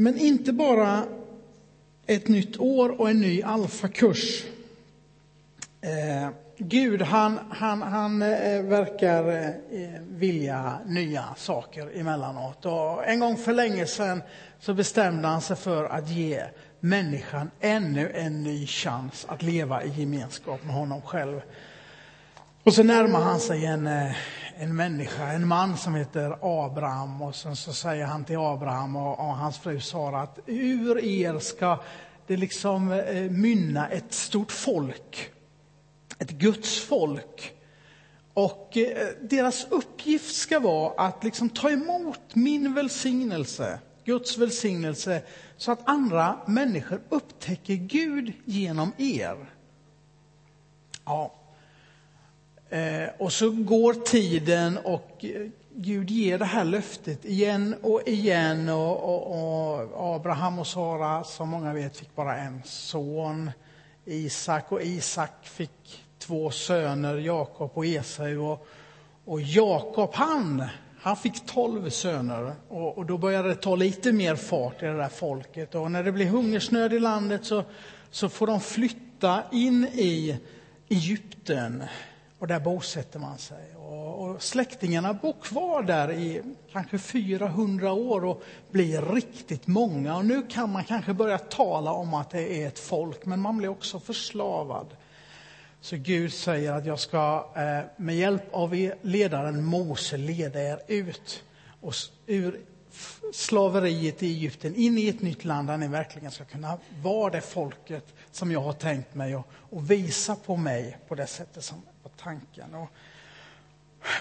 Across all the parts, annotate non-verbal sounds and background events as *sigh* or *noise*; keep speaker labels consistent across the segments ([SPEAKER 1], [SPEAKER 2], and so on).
[SPEAKER 1] Men inte bara ett nytt år och en ny alfakurs. Eh, Gud, han, han, han eh, verkar eh, vilja nya saker emellanåt. Och en gång för länge sedan så bestämde han sig för att ge människan ännu en ny chans att leva i gemenskap med honom själv. Och så närmar han sig en, eh, en människa, en man som heter Abraham. Och sen så säger han till Abraham och, och hans fru Sara att ur er ska det liksom eh, mynna ett stort folk. Ett Guds folk. Och eh, deras uppgift ska vara att liksom ta emot min välsignelse, Guds välsignelse, så att andra människor upptäcker Gud genom er. Ja, Eh, och så går tiden och eh, Gud ger det här löftet igen och igen. Och, och, och, Abraham och Sara, som många vet, fick bara en son. Isak och Isak fick två söner, Jakob och Esau. Och, och Jakob, han, han fick tolv söner. Och, och, då började det ta lite mer fart i det där folket. Och när det blir hungersnöd i landet så, så får de flytta in i Egypten. Och där bosätter man sig. Och, och släktingarna bor kvar där i kanske 400 år och blir riktigt många. Och nu kan man kanske börja tala om att det är ett folk, men man blir också förslavad. Så Gud säger att jag ska eh, med hjälp av ledaren Mose leda er ut och ur slaveriet i Egypten in i ett nytt land där ni verkligen ska kunna vara det folket som jag har tänkt mig och, och visa på mig på det sättet som var tanken. Och,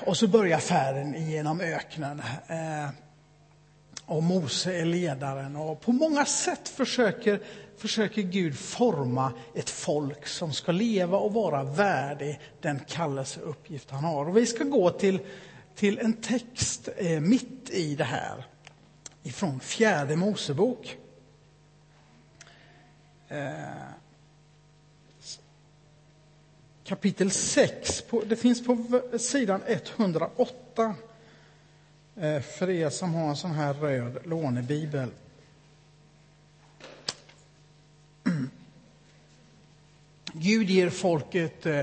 [SPEAKER 1] och så börjar färden genom öknen. Eh, och Mose är ledaren. Och på många sätt försöker, försöker Gud forma ett folk som ska leva och vara värdig den kallelseuppgift han har. Och vi ska gå till, till en text eh, mitt i det här ifrån fjärde Mosebok. Eh, kapitel 6, det finns på sidan 108 eh, för er som har en sån här röd lånebibel. *clears throat* Gud ger folket eh,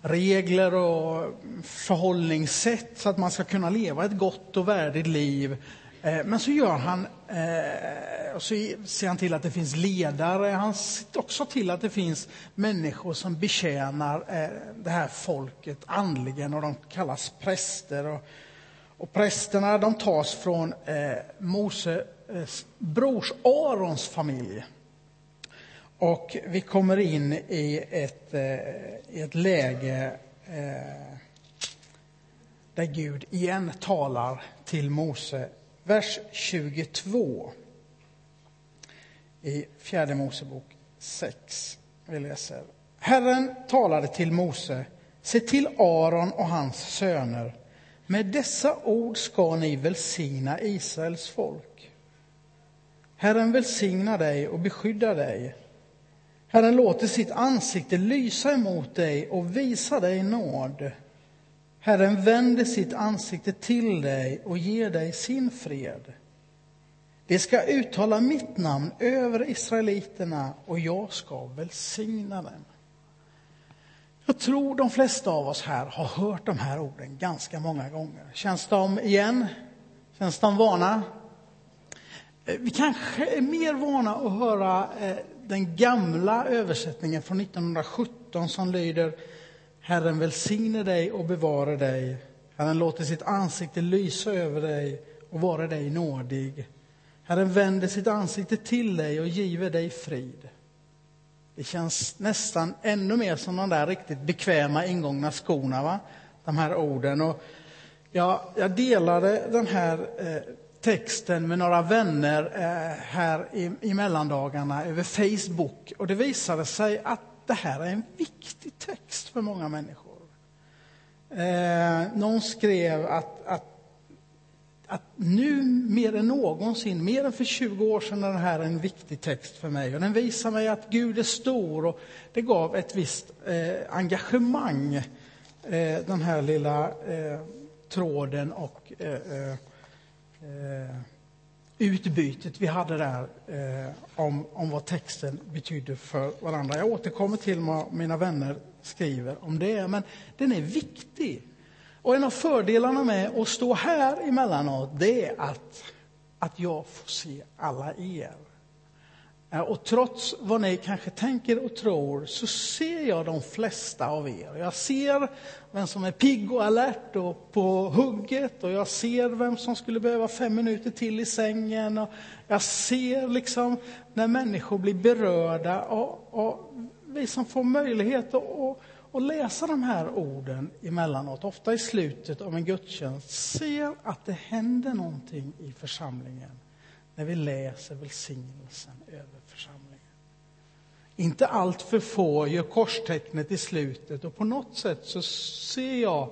[SPEAKER 1] regler och förhållningssätt så att man ska kunna leva ett gott och värdigt liv Eh, men så gör han, eh, och så ser han till att det finns ledare. Han ser också till att det finns människor som betjänar eh, det här folket andligen och de kallas präster. Och, och prästerna de tas från Moses brors Arons familj. Och vi kommer in i ett, i ett läge där Gud igen talar till Mose vers 22 i Fjärde Mosebok 6. Vi läser. Herren talade till Mose. Se till Aron och hans söner. Med dessa ord ska ni välsigna Israels folk. Herren välsignar dig och beskyddar dig. Herren låter sitt ansikte lysa emot dig och visa dig nåd. Herren vänder sitt ansikte till dig och ger dig sin fred. Det ska uttala mitt namn över israeliterna och jag ska välsigna dem. Jag tror de flesta av oss här har hört de här orden ganska många gånger. Känns de igen? Känns de vana? Eh, vi kanske är mer vana att höra eh, den gamla översättningen från 1917 som lyder Herren välsigne dig och bevara dig. Herren låter sitt ansikte lysa över dig och vara dig nådig. Herren vänder sitt ansikte till dig och giver dig frid. Det känns nästan ännu mer som de där riktigt bekväma ingångna skorna, va? de här orden. Och jag, jag delade den här eh, texten med några vänner eh, här i, i mellandagarna över Facebook. Och det visade sig att det här är en viktig text för många människor. Eh, någon skrev att, att, att nu mer än någonsin, mer än för 20 år sedan, är det här en viktig text för mig. Och den visar mig att Gud är stor och det gav ett visst eh, engagemang, eh, den här lilla eh, tråden och eh, eh, eh utbytet vi hade där eh, om, om vad texten betydde för varandra. Jag återkommer till vad mina vänner skriver om det, men den är viktig. Och en av fördelarna med att stå här emellanåt, det är att, att jag får se alla er. Eh, och trots vad ni kanske tänker och tror så ser jag de flesta av er. Jag ser vem som är pigg och alert och på hugget och jag ser vem som skulle behöva fem minuter till i sängen. Och jag ser liksom när människor blir berörda och, och vi som får möjlighet att, och läsa de här orden emellanåt, ofta i slutet av en gudstjänst, ser att det händer någonting i församlingen när vi läser välsignelsen över. Inte allt för få gör korstecknet i slutet och på något sätt så ser jag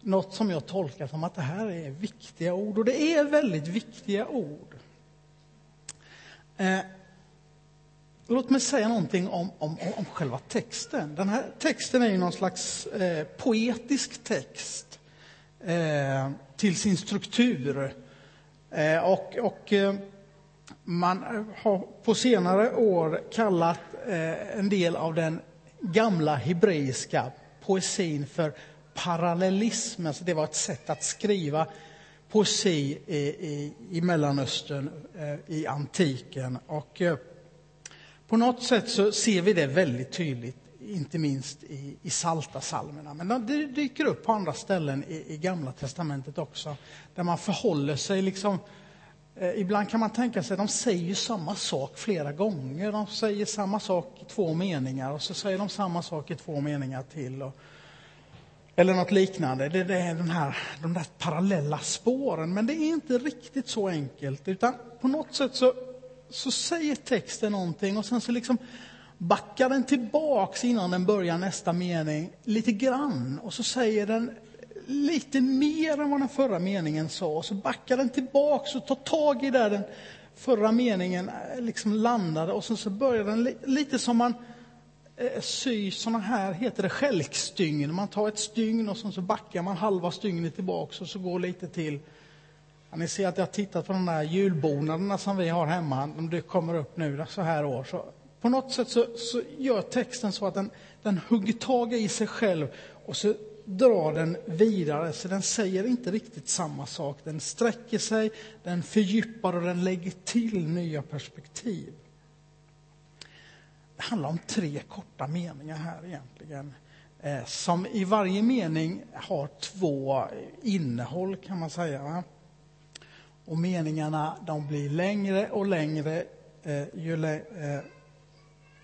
[SPEAKER 1] något som jag tolkar som att det här är viktiga ord och det är väldigt viktiga ord. Eh, låt mig säga någonting om, om, om själva texten. Den här texten är ju någon slags eh, poetisk text eh, till sin struktur. Eh, och, och eh, man har på senare år kallat eh, en del av den gamla hebreiska poesin för parallellism. Alltså det var ett sätt att skriva poesi i, i, i Mellanöstern eh, i antiken. Och eh, på något sätt så ser vi det väldigt tydligt, inte minst i, i salta salmerna. Men det dyker upp på andra ställen i, i Gamla testamentet också, där man förhåller sig liksom Eh, ibland kan man tänka sig att de säger samma sak flera gånger. De säger samma sak i två meningar och så säger de samma sak i två meningar till. Och, eller något liknande. Det, det är den här, de där parallella spåren. Men det är inte riktigt så enkelt. Utan på något sätt så, så säger texten någonting och sen så liksom backar den tillbaks innan den börjar nästa mening lite grann. Och så säger den lite mer än vad den förra meningen sa. Och så backar den tillbaks och tar tag i där den förra meningen eh, liksom landade. Och sen så börjar den lite som man eh, sy såna här, heter det skälkstygn. Man tar ett stygn och sen så backar man halva stygnet tillbaks och så går lite till. Ja, ni ser att jag har tittat på de där julbonaderna som vi har hemma. Om det kommer upp nu så här år. Så på något sätt så, så gör texten så att den, den hugger tag i sig själv och så drar den vidare, så den säger inte riktigt samma sak. Den sträcker sig, den fördjupar och den lägger till nya perspektiv. Det handlar om tre korta meningar här egentligen, eh, som i varje mening har två innehåll kan man säga. Och meningarna de blir längre och längre eh, ju eh,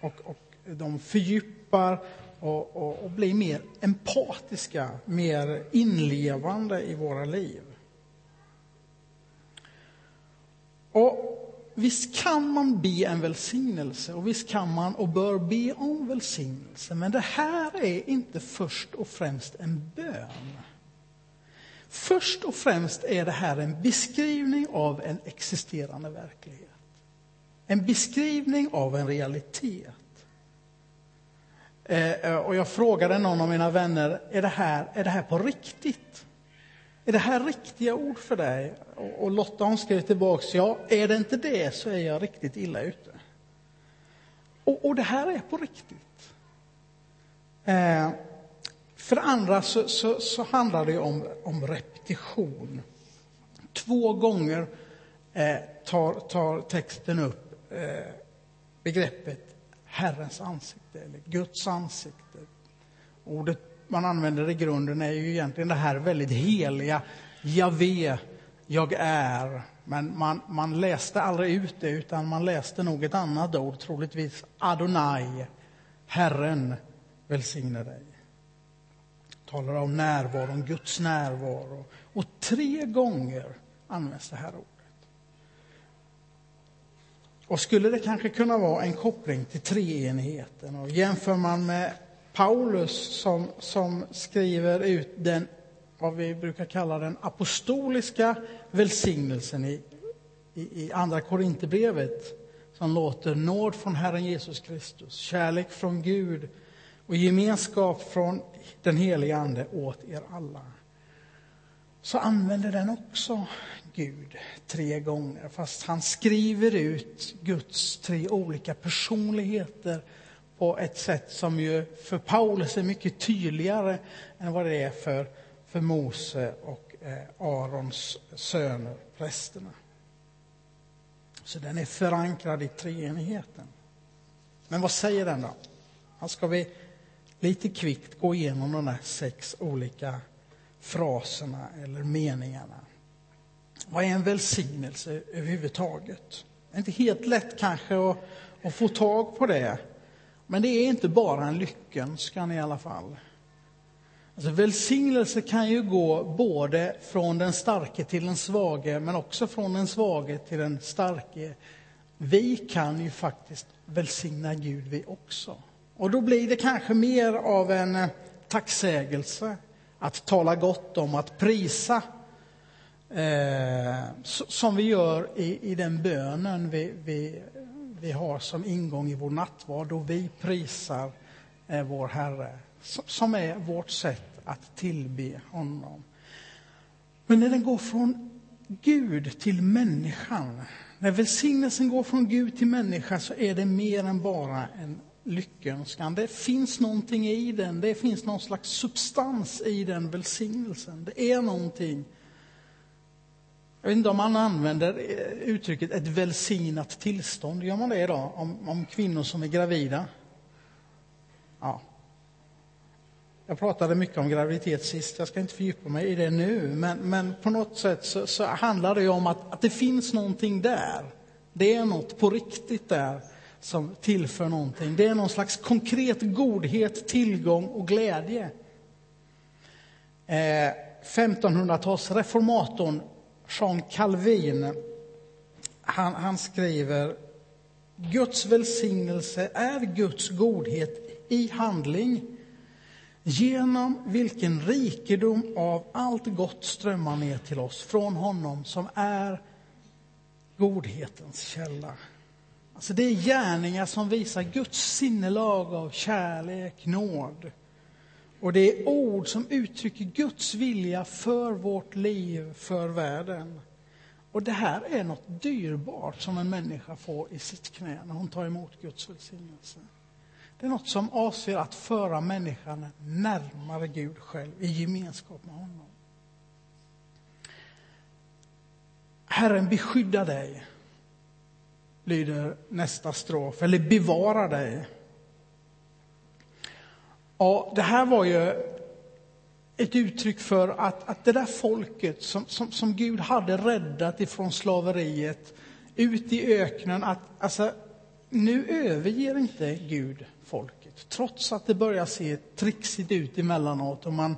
[SPEAKER 1] och, och de fördjupar och, och, och bli mer empatiska, mer inlevande i våra liv. Och visst kan man be en välsignelse och visst kan man och bör be om välsignelse, men det här är inte först och främst en bön. Först och främst är det här en beskrivning av en existerande verklighet. En beskrivning av en realitet. Eh, eh, och jag frågade någon av mina vänner, är det, här, är det här på riktigt? Är det här riktiga ord för dig? Och Lotta hon skrev tillbaks, ja, är det inte det så är jag riktigt illa ute. Och, och det här är på riktigt. Eh, för det andra så, så, så, handlar det om, om repetition. Två gånger eh, tar, tar texten upp eh, begreppet Herrens ansikte, eller Guds ansikte. Ordet man använder i grunden är ju egentligen det här väldigt heliga, Javé, jag är. Men man, man läste aldrig ut det, utan man läste nog ett annat ord, troligtvis Adonai, Herren välsigne dig. Talar om närvaron, Guds närvaro. Och tre gånger används det här ordet. Och skulle det kanske kunna vara en koppling till treenigheten? Och jämför man med Paulus som, som skriver ut den, vad vi brukar kalla den apostoliska välsignelsen i, i, i Andra Korinthierbrevet, som låter nåd från Herren Jesus Kristus, kärlek från Gud och gemenskap från den helige Ande åt er alla så använder den också Gud tre gånger, fast han skriver ut Guds tre olika personligheter på ett sätt som ju för Paulus är mycket tydligare än vad det är för, för Mose och eh, Arons söner, prästerna. Så den är förankrad i treenigheten. Men vad säger den då? Här ska vi lite kvickt gå igenom de där sex olika fraserna eller meningarna. Vad är en välsignelse överhuvudtaget? Det är inte helt lätt kanske att, att få tag på det. Men det är inte bara en lyckönskan i alla fall. Alltså välsignelse kan ju gå både från den starke till den svage, men också från den svage till den starke. Vi kan ju faktiskt välsigna Gud vi också. Och då blir det kanske mer av en tacksägelse, att tala gott om, att prisa. Eh, som vi gör i, i den bönen vi, vi, vi har som ingång i vår nattvard, då vi prisar eh, vår Herre, som är vårt sätt att tillbe honom. Men när den går från Gud till människan, när välsignelsen går från Gud till människa så är det mer än bara en lyckönskan. Det finns någonting i den, det finns någon slags substans i den välsignelsen. Det är någonting. Jag vet inte om man använder eh, uttrycket ett välsignat tillstånd. Gör man det idag om, om kvinnor som är gravida? Ja. Jag pratade mycket om graviditet sist, jag ska inte fördjupa mig i det nu. Men, men på något sätt så, så handlar det om att, att det finns någonting där. Det är något på riktigt där som tillför någonting. Det är någon slags konkret godhet, tillgång och glädje. Eh, 1500-talsreformatorn Jean Calvin, han, han skriver Guds välsignelse är Guds godhet i handling genom vilken rikedom av allt gott strömmar ner till oss från honom som är godhetens källa. Alltså det är gärningar som visar Guds sinnelag av kärlek, nåd. Och det är ord som uttrycker Guds vilja för vårt liv, för världen. Och det här är något dyrbart som en människa får i sitt knä när hon tar emot Guds välsignelse. Det är något som avser att föra människan närmare Gud själv, i gemenskap med honom. Herren beskyddar dig lyder nästa strof, eller bevara dig. Ja, det här var ju ett uttryck för att, att det där folket som, som, som Gud hade räddat ifrån slaveriet ut i öknen, att alltså, nu överger inte Gud folket. Trots att det börjar se trixigt ut emellanåt och man,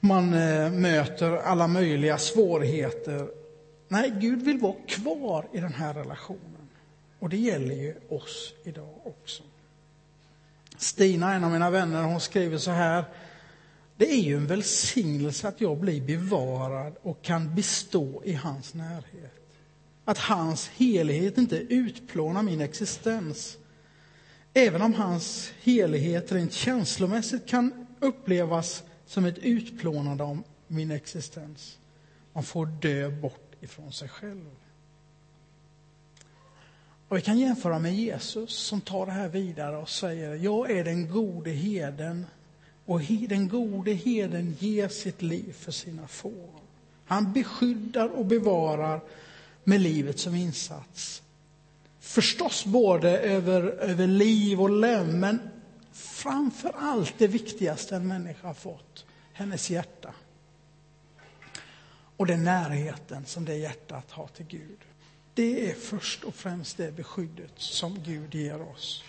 [SPEAKER 1] man eh, möter alla möjliga svårigheter Nej, Gud vill vara kvar i den här relationen. Och det gäller ju oss idag också. Stina, en av mina vänner, hon skriver så här. Det är ju en välsignelse att jag blir bevarad och kan bestå i hans närhet. Att hans helighet inte utplånar min existens. Även om hans helighet rent känslomässigt kan upplevas som ett utplånande av min existens. Man får dö bort ifrån sig själv. Och vi kan jämföra med Jesus som tar det här vidare och säger, jag är den gode heden och den gode heden ger sitt liv för sina får. Han beskyddar och bevarar med livet som insats. Förstås både över, över liv och lem, men framför allt det viktigaste en människa har fått, hennes hjärta och den närheten som det hjärtat har till Gud. Det är först och främst det beskyddet som Gud ger oss.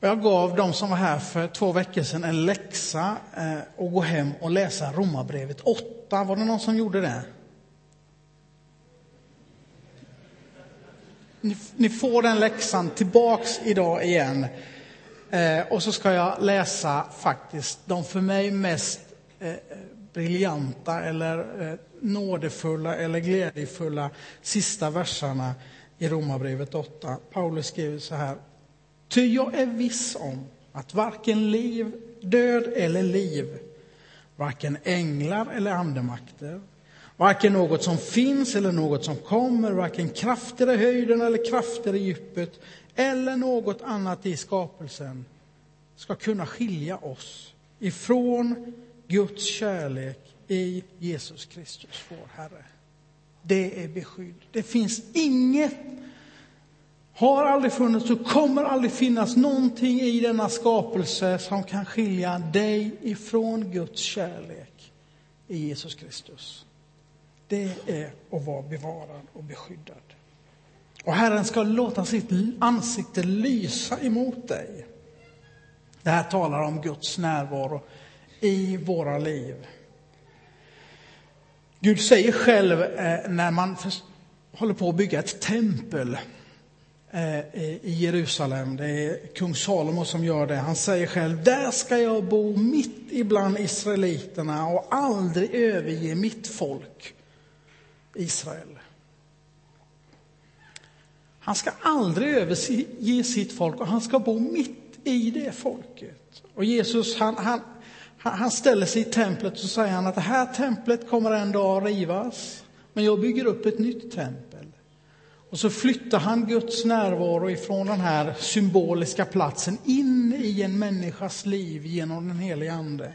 [SPEAKER 1] Jag gav de som var här för två veckor sedan en läxa eh, att gå hem och läsa Romarbrevet 8. Var det någon som gjorde det? Ni, ni får den läxan tillbaks idag igen. Eh, och så ska jag läsa faktiskt de för mig mest eh, briljanta eller eh, nådefulla eller glädjefulla sista verserna i Romarbrevet 8. Paulus skriver så här. Ty jag är viss om att varken liv, död eller liv, varken änglar eller andemakter, varken något som finns eller något som kommer, varken krafter i höjden eller krafter i djupet eller något annat i skapelsen ska kunna skilja oss ifrån Guds kärlek i Jesus Kristus, vår Herre. Det är beskydd. Det finns inget, har aldrig funnits och kommer aldrig finnas någonting i denna skapelse som kan skilja dig ifrån Guds kärlek i Jesus Kristus. Det är att vara bevarad och beskyddad. Och Herren ska låta sitt ansikte lysa emot dig. Det här talar om Guds närvaro i våra liv. Gud säger själv eh, när man håller på att bygga ett tempel eh, i Jerusalem, det är kung Salomo som gör det, han säger själv, där ska jag bo mitt ibland israeliterna och aldrig överge mitt folk Israel. Han ska aldrig överge sitt folk och han ska bo mitt i det folket. Och Jesus han, han, han ställer sig i templet och säger han att det här templet kommer en dag att rivas, men jag bygger upp ett nytt tempel. Och så flyttar han Guds närvaro ifrån den här symboliska platsen in i en människas liv genom den helige Ande.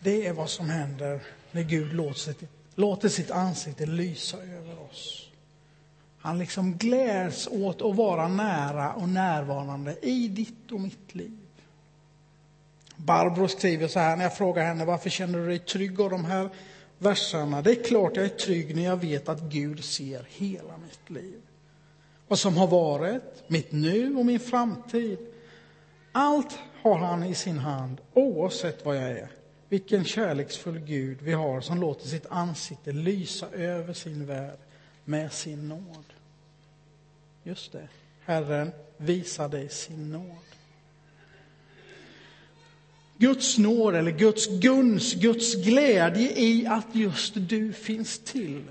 [SPEAKER 1] Det är vad som händer när Gud låter sitt, låter sitt ansikte lysa över oss. Han liksom gläds åt att vara nära och närvarande i ditt och mitt liv. Barbro skriver så här när jag frågar henne varför känner du dig trygg av de här verserna. Det är klart jag är trygg när jag vet att Gud ser hela mitt liv. Vad som har varit, mitt nu och min framtid. Allt har han i sin hand oavsett vad jag är. Vilken kärleksfull Gud vi har som låter sitt ansikte lysa över sin värld med sin nåd. Just det, Herren visar dig sin nåd. Guds nåd eller Guds guns, Guds glädje i att just du finns till.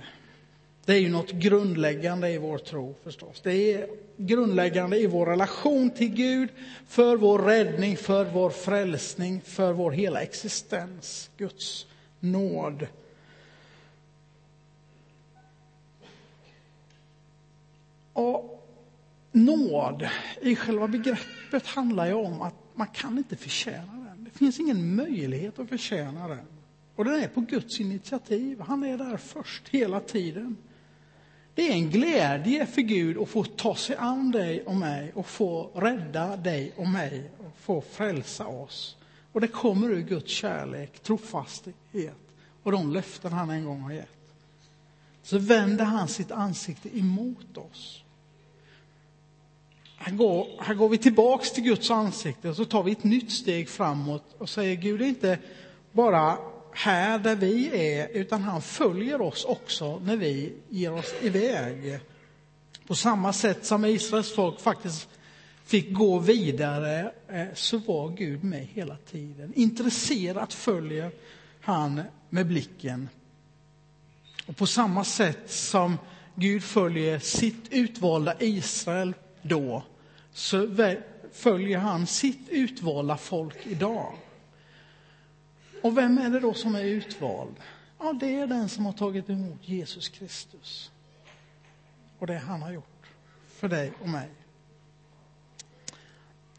[SPEAKER 1] Det är ju något grundläggande i vår tro förstås. Det är grundläggande i vår relation till Gud, för vår räddning, för vår frälsning, för vår hela existens. Guds nåd. Och nåd i själva begreppet handlar ju om att man kan inte förtjäna. Det finns ingen möjlighet att förtjäna den. Och den är på Guds initiativ. Han är där först hela tiden. Det är en glädje för Gud att få ta sig an dig och mig och få rädda dig och mig och få frälsa oss. Och det kommer ur Guds kärlek, trofasthet och de löften han en gång har gett. Så vänder han sitt ansikte emot oss. Här går, här går vi tillbaks till Guds ansikte och så tar vi ett nytt steg framåt och säger Gud är inte bara här där vi är, utan han följer oss också när vi ger oss iväg. På samma sätt som Israels folk faktiskt fick gå vidare eh, så var Gud med hela tiden. Intresserat följer han med blicken. Och på samma sätt som Gud följer sitt utvalda Israel då, så följer han sitt utvalda folk idag. Och vem är det då som är utvald? Ja, det är den som har tagit emot Jesus Kristus. Och det han har gjort för dig och mig.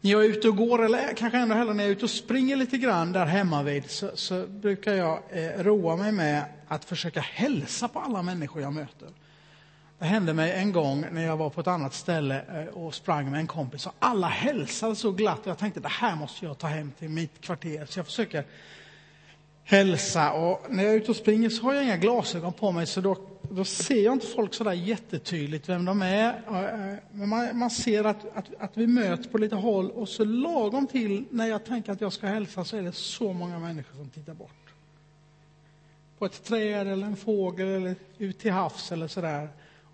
[SPEAKER 1] När jag är ute och går, eller kanske ännu hellre när jag är ute och springer lite grann där hemma vid, så, så brukar jag eh, roa mig med att försöka hälsa på alla människor jag möter. Det hände mig en gång när jag var på ett annat ställe eh, och sprang med en kompis och alla hälsade så glatt. Jag tänkte det här måste jag ta hem till mitt kvarter. Så jag försöker hälsa. Och när jag är ute och springer så har jag inga glasögon på mig så då, då ser jag inte folk så där jättetydligt vem de är. Eh, eh, men man, man ser att, att, att, vi möts på lite håll och så lagom till när jag tänker att jag ska hälsa så är det så många människor som tittar bort. På ett träd eller en fågel eller ut till havs eller sådär.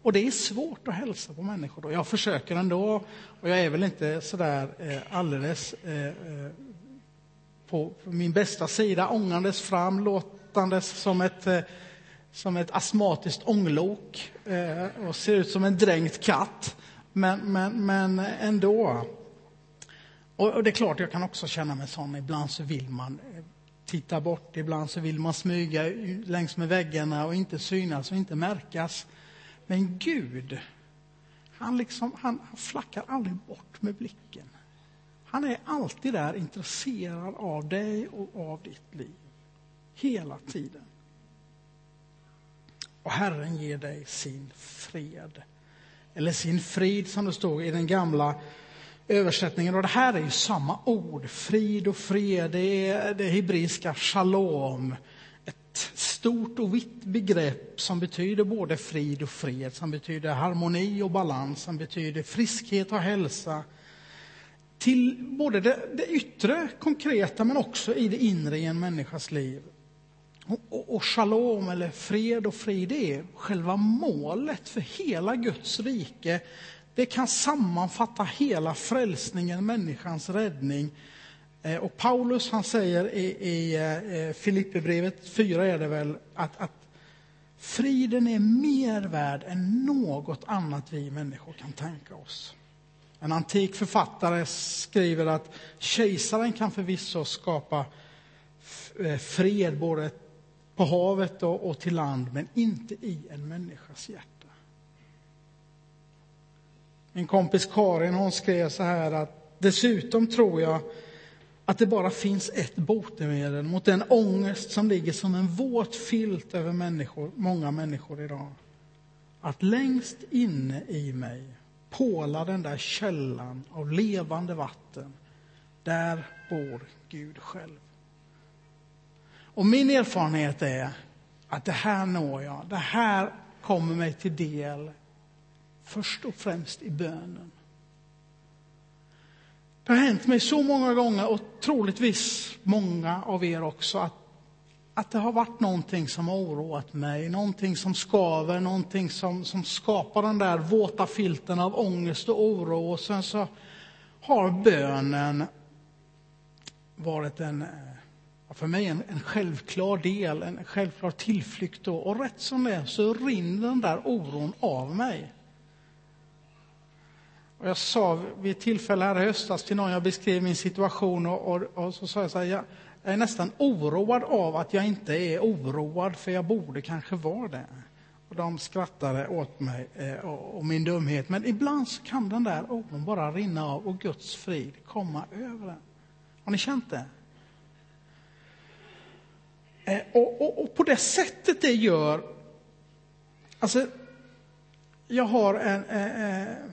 [SPEAKER 1] Och det är svårt att hälsa på människor då. Jag försöker ändå och jag är väl inte sådär eh, alldeles eh, eh, på, på min bästa sida, ångandes fram, låtandes som ett, eh, som ett astmatiskt ånglok eh, och ser ut som en dränkt katt. Men, men, men ändå. Och, det är klart, jag kan också känna mig sån. Ibland så vill man eh, titta bort, ibland så vill man smyga längs med väggarna och inte synas och inte märkas. Men Gud, han, liksom, han, han flackar aldrig bort med blicken. Han är alltid där intresserad av dig och av ditt liv. Hela tiden. Och Herren ger dig sin fred. Eller sin frid som det stod i den gamla översättningen. Och det här är ju samma ord. Frid och fred, det är det hebreiska shalom. Stort och vitt begrepp som betyder både frid och fred, som betyder harmoni och balans, som betyder friskhet och hälsa. Till både det, det yttre, konkreta, men också i det inre i en människas liv. Och, och, och shalom, eller fred och frid, det är själva målet för hela Guds rike. Det kan sammanfatta hela frälsningen, människans räddning. Eh, och Paulus han säger i, i eh, eh, Filipperbrevet 4 är det väl, att, att friden är mer värd än något annat vi människor kan tänka oss. En antik författare skriver att kejsaren kan förvisso skapa fred både på havet och, och till land, men inte i en människas hjärta. Min kompis Karin hon skrev så här att dessutom tror jag att det bara finns ett botemedel mot den ångest som ligger som en våt filt över människor, många människor idag. Att längst inne i mig påla den där källan av levande vatten. Där bor Gud själv. Och min erfarenhet är att det här når jag, det här kommer mig till del först och främst i bönen. Det har hänt mig så många gånger, och troligtvis många av er också, att, att det har varit någonting som har oroat mig, någonting som skaver, någonting som, som skapar den där våta filten av ångest och oro. Och sen så har bönen varit en eh, för mig en, en självklar del, en självklar tillflykt. Då. Och rätt som det är så rinner den där oron av mig. Och jag sa vid ett tillfälle här i höstas till någon, jag beskrev min situation och, och, och så sa jag så här, jag, jag är nästan oroad av att jag inte är oroad, för jag borde kanske vara det. Och de skrattade åt mig eh, och, och, min dumhet. Men ibland så kan den där oron bara rinna av och Guds frid komma över den. Har ni känt det? Eh, och, och, och, på det sättet det gör... Alltså, jag har en, eh, eh, en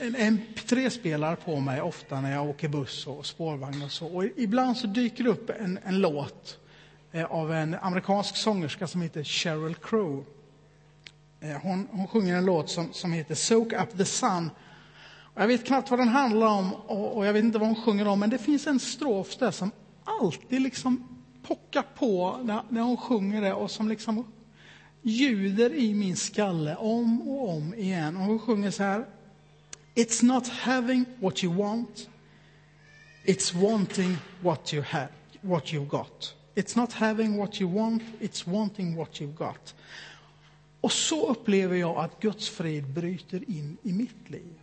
[SPEAKER 1] MP3-spelare på mig ofta när jag åker buss och spårvagn och så. Och ibland så dyker det upp en, en låt eh, av en amerikansk sångerska som heter Sheryl Crow. Eh, hon, hon sjunger en låt som, som heter Soak Up The Sun. Och jag vet knappt vad den handlar om och, och jag vet inte vad hon sjunger om, men det finns en strof där som alltid liksom pockar på när, när hon sjunger det och som liksom ljuder i min skalle om och om igen. Och hon sjunger så här. It's not having what you want. It's wanting what you have, what you got. It's not having what you want, it's wanting what you got. Och så upplever jag att Guds frid bryter in i mitt liv.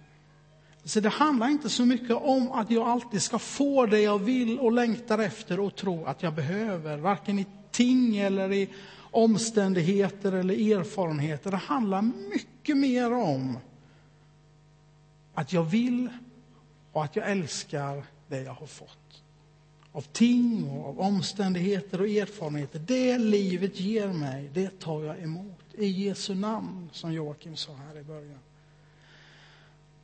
[SPEAKER 1] Så det handlar inte så mycket om att jag alltid ska få det jag vill och längtar efter och tror att jag behöver, varken i ting eller i omständigheter eller erfarenheter. Det handlar mycket mer om att jag vill och att jag älskar det jag har fått. Av ting och av omständigheter och erfarenheter. Det livet ger mig, det tar jag emot. I Jesu namn, som Joakim sa här i början.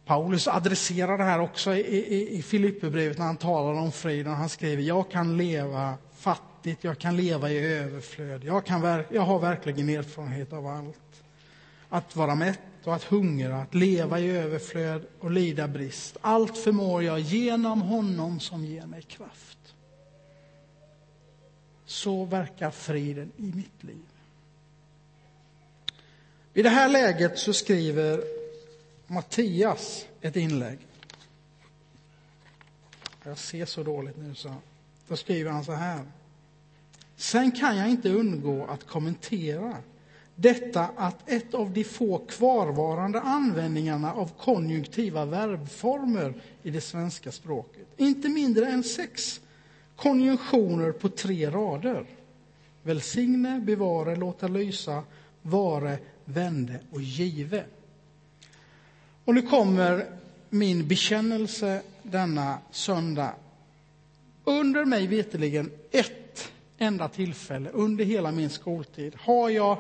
[SPEAKER 1] Paulus adresserar det här också i, i, i Filipperbrevet när han talar om friden. Han skriver, jag kan leva fattigt, jag kan leva i överflöd. Jag, kan, jag har verkligen erfarenhet av allt. Att vara mätt och att hungra, att leva i överflöd och lida brist. Allt förmår jag genom honom som ger mig kraft. Så verkar friden i mitt liv. I det här läget så skriver Mattias ett inlägg. Jag ser så dåligt nu, så då skriver han så här. Sen kan jag inte undgå att kommentera detta att ett av de få kvarvarande användningarna av konjunktiva verbformer i det svenska språket. Inte mindre än sex konjunktioner på tre rader. Välsigne, bevare, låta lysa, vare, vände och give. Och nu kommer min bekännelse denna söndag. Under mig veteligen ett enda tillfälle under hela min skoltid har jag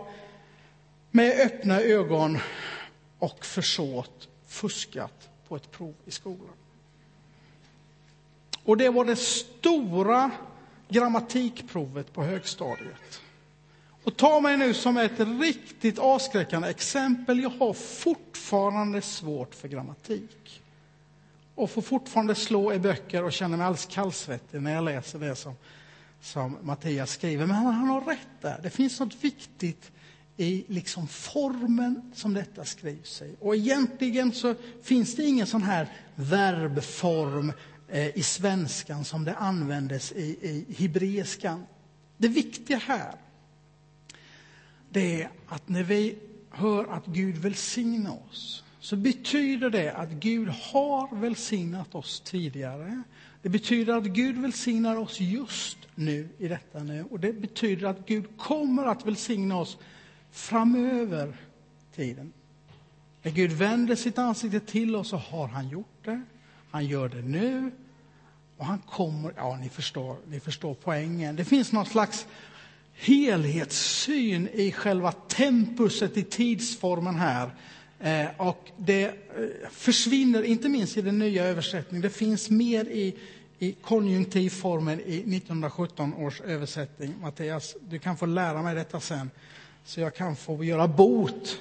[SPEAKER 1] med öppna ögon och försåt fuskat på ett prov i skolan. Och det var det stora grammatikprovet på högstadiet. Och ta mig nu som ett riktigt avskräckande exempel. Jag har fortfarande svårt för grammatik. Och får fortfarande slå i böcker och känner mig alldeles kallsvettig när jag läser det som, som Mattias skriver. Men han, han har rätt där. Det finns något viktigt i liksom formen som detta skrivs i. Och egentligen så finns det ingen sån här verbform eh, i svenskan som det användes i, i hebreiskan. Det viktiga här det är att när vi hör att Gud välsignar oss så betyder det att Gud har välsignat oss tidigare. Det betyder att Gud välsignar oss just nu i detta nu och det betyder att Gud kommer att välsigna oss framöver tiden. När Gud vänder sitt ansikte till oss så har han gjort det. Han gör det nu. Och han kommer, ja ni förstår, ni förstår poängen. Det finns någon slags helhetssyn i själva tempuset i tidsformen här. Eh, och det eh, försvinner, inte minst i den nya översättningen. Det finns mer i, i konjunktivformen i 1917 års översättning. Mattias, du kan få lära mig detta sen så jag kan få göra bot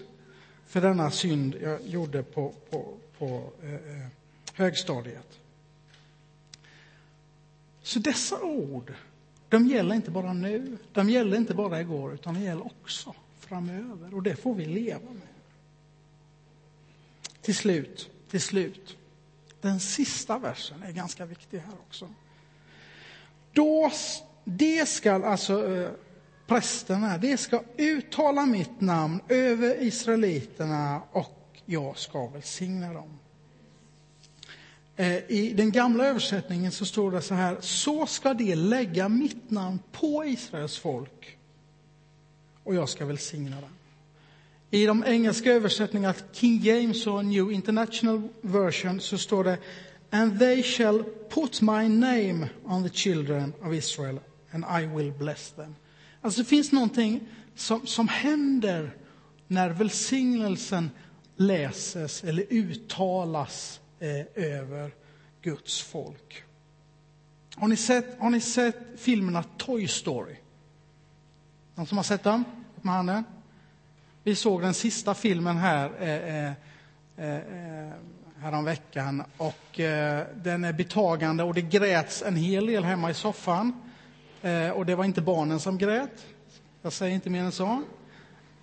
[SPEAKER 1] för denna synd jag gjorde på, på, på eh, eh, högstadiet. Så dessa ord, de gäller inte bara nu, de gäller inte bara igår, utan de gäller också framöver. Och det får vi leva med. Till slut, till slut. Den sista versen är ganska viktig här också. Då, det skall alltså eh, prästerna, de ska uttala mitt namn över israeliterna och jag ska välsigna dem. Eh, I den gamla översättningen så står det så här, så ska de lägga mitt namn på Israels folk och jag ska välsigna dem. I de engelska översättningarna, King James och New International Version, så står det And they shall put my name on the children of Israel and I will bless them. Alltså det finns någonting som, som händer när välsignelsen läses eller uttalas eh, över Guds folk. Har ni, sett, har ni sett filmerna Toy Story? Någon som har sett dem? Med handen? Vi såg den sista filmen här eh, eh, eh häromveckan och eh, den är betagande och det gräts en hel del hemma i soffan. Eh, och det var inte barnen som grät. Jag säger inte mer än så.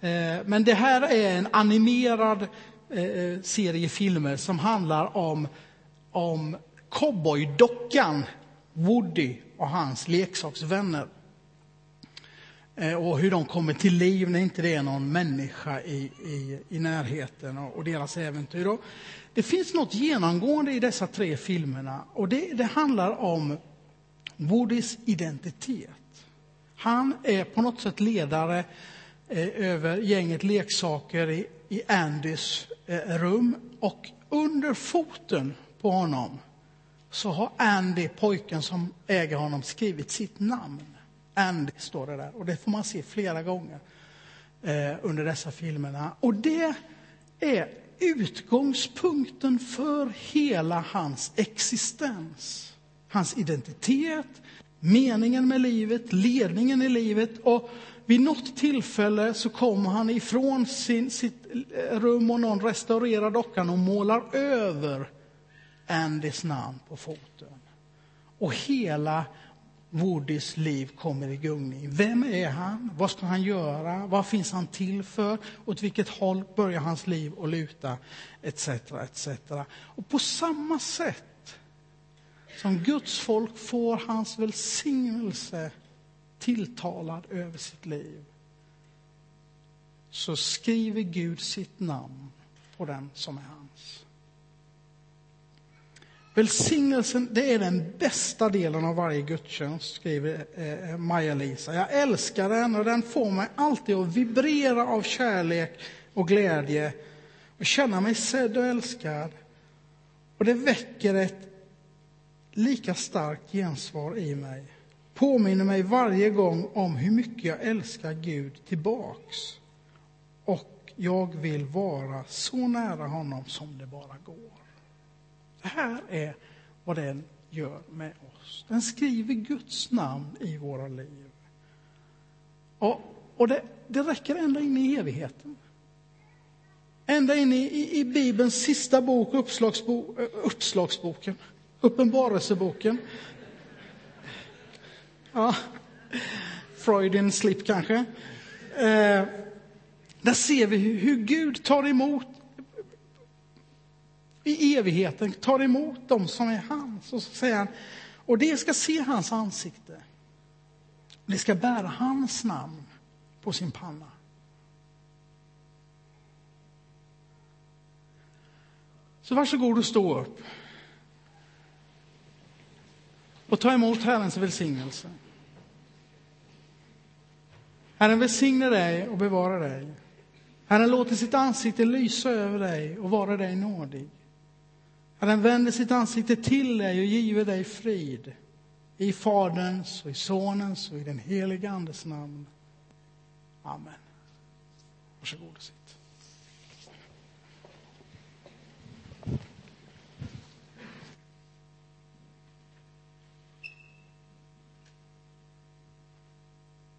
[SPEAKER 1] Eh, men det här är en animerad eh, eh serie filmer som handlar om, om cowboydockan Woody och hans leksaksvänner. Eh, och hur de kommer till liv när inte det är någon människa i, i, i närheten och, och deras äventyr. Och det finns något genomgående i dessa tre filmerna och det, det handlar om Woodys identitet. Han är på något sätt ledare eh, över gänget leksaker i, i Andys eh, rum. Och under foten på honom så har Andy, pojken som äger honom, skrivit sitt namn. Andy står det där och det får man se flera gånger eh, under dessa filmerna. Och det är utgångspunkten för hela hans existens hans identitet, meningen med livet, ledningen i livet. Och vid något tillfälle så kommer han ifrån sin, sitt eh, rum och någon restaurerar dockan och målar över Andys namn på foten. Och hela Woodys liv kommer i gungning. Vem är han? Vad ska han göra? Vad finns han till för? Åt vilket håll börjar hans liv att luta? Etc, etc. Och på samma sätt som Guds folk får hans välsignelse tilltalad över sitt liv så skriver Gud sitt namn på den som är hans. Välsignelsen, det är den bästa delen av varje gudstjänst, skriver eh, Maja-Lisa. Jag älskar den och den får mig alltid att vibrera av kärlek och glädje och känna mig sedd och älskad. Och det väcker ett lika starkt gensvar i mig. Påminner mig varje gång om hur mycket jag älskar Gud tillbaks. Och jag vill vara så nära honom som det bara går. Det här är vad den gör med oss. Den skriver Guds namn i våra liv. Och, och det, det räcker ända in i evigheten. Ända in i, i, i Bibelns sista bok, uppslagsbo, uppslagsboken, Uppenbarelseboken. Ja, Freudian slip kanske. Eh, där ser vi hur, hur Gud tar emot i evigheten, tar emot dem som är hans. Och så säger han, och det ska se hans ansikte. Det ska bära hans namn på sin panna. Så varsågod och stå upp. Och ta emot Herrens välsignelse. Herren välsigne dig och bevara dig. Herren låter sitt ansikte lysa över dig och vara dig nådig. Herren vänder sitt ansikte till dig och giver dig frid. I Faderns, och i Sonens och i den helige Andes namn. Amen. Varsågod och sitt.